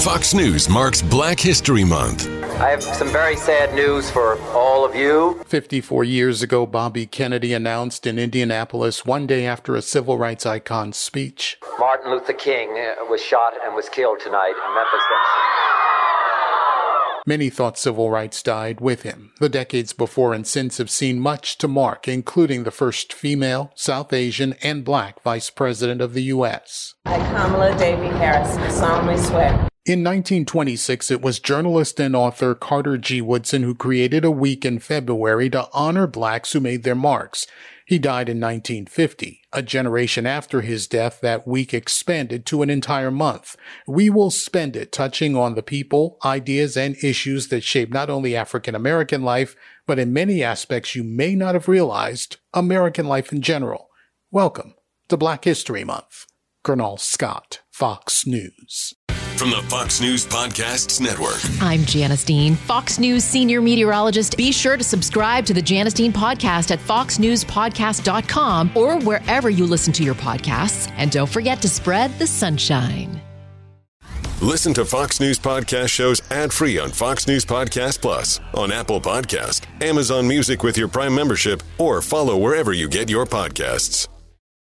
Fox News marks Black History Month. I have some very sad news for all of you. 54 years ago, Bobby Kennedy announced in Indianapolis one day after a civil rights icon's speech. Martin Luther King uh, was shot and was killed tonight in Memphis. Many thought civil rights died with him. The decades before and since have seen much to mark, including the first female, South Asian, and black vice president of the U.S. I, Kamala Devi Harris, solemnly swear. In 1926, it was journalist and author Carter G. Woodson who created a week in February to honor blacks who made their marks. He died in 1950. A generation after his death, that week expanded to an entire month. We will spend it touching on the people, ideas, and issues that shape not only African American life, but in many aspects you may not have realized, American life in general. Welcome to Black History Month. Colonel Scott, Fox News from the Fox News Podcasts Network. I'm Janice Dean, Fox News senior meteorologist. Be sure to subscribe to the Janice Dean podcast at foxnewspodcast.com or wherever you listen to your podcasts. And don't forget to spread the sunshine. Listen to Fox News podcast shows ad-free on Fox News Podcast Plus, on Apple Podcast, Amazon Music with your Prime membership, or follow wherever you get your podcasts.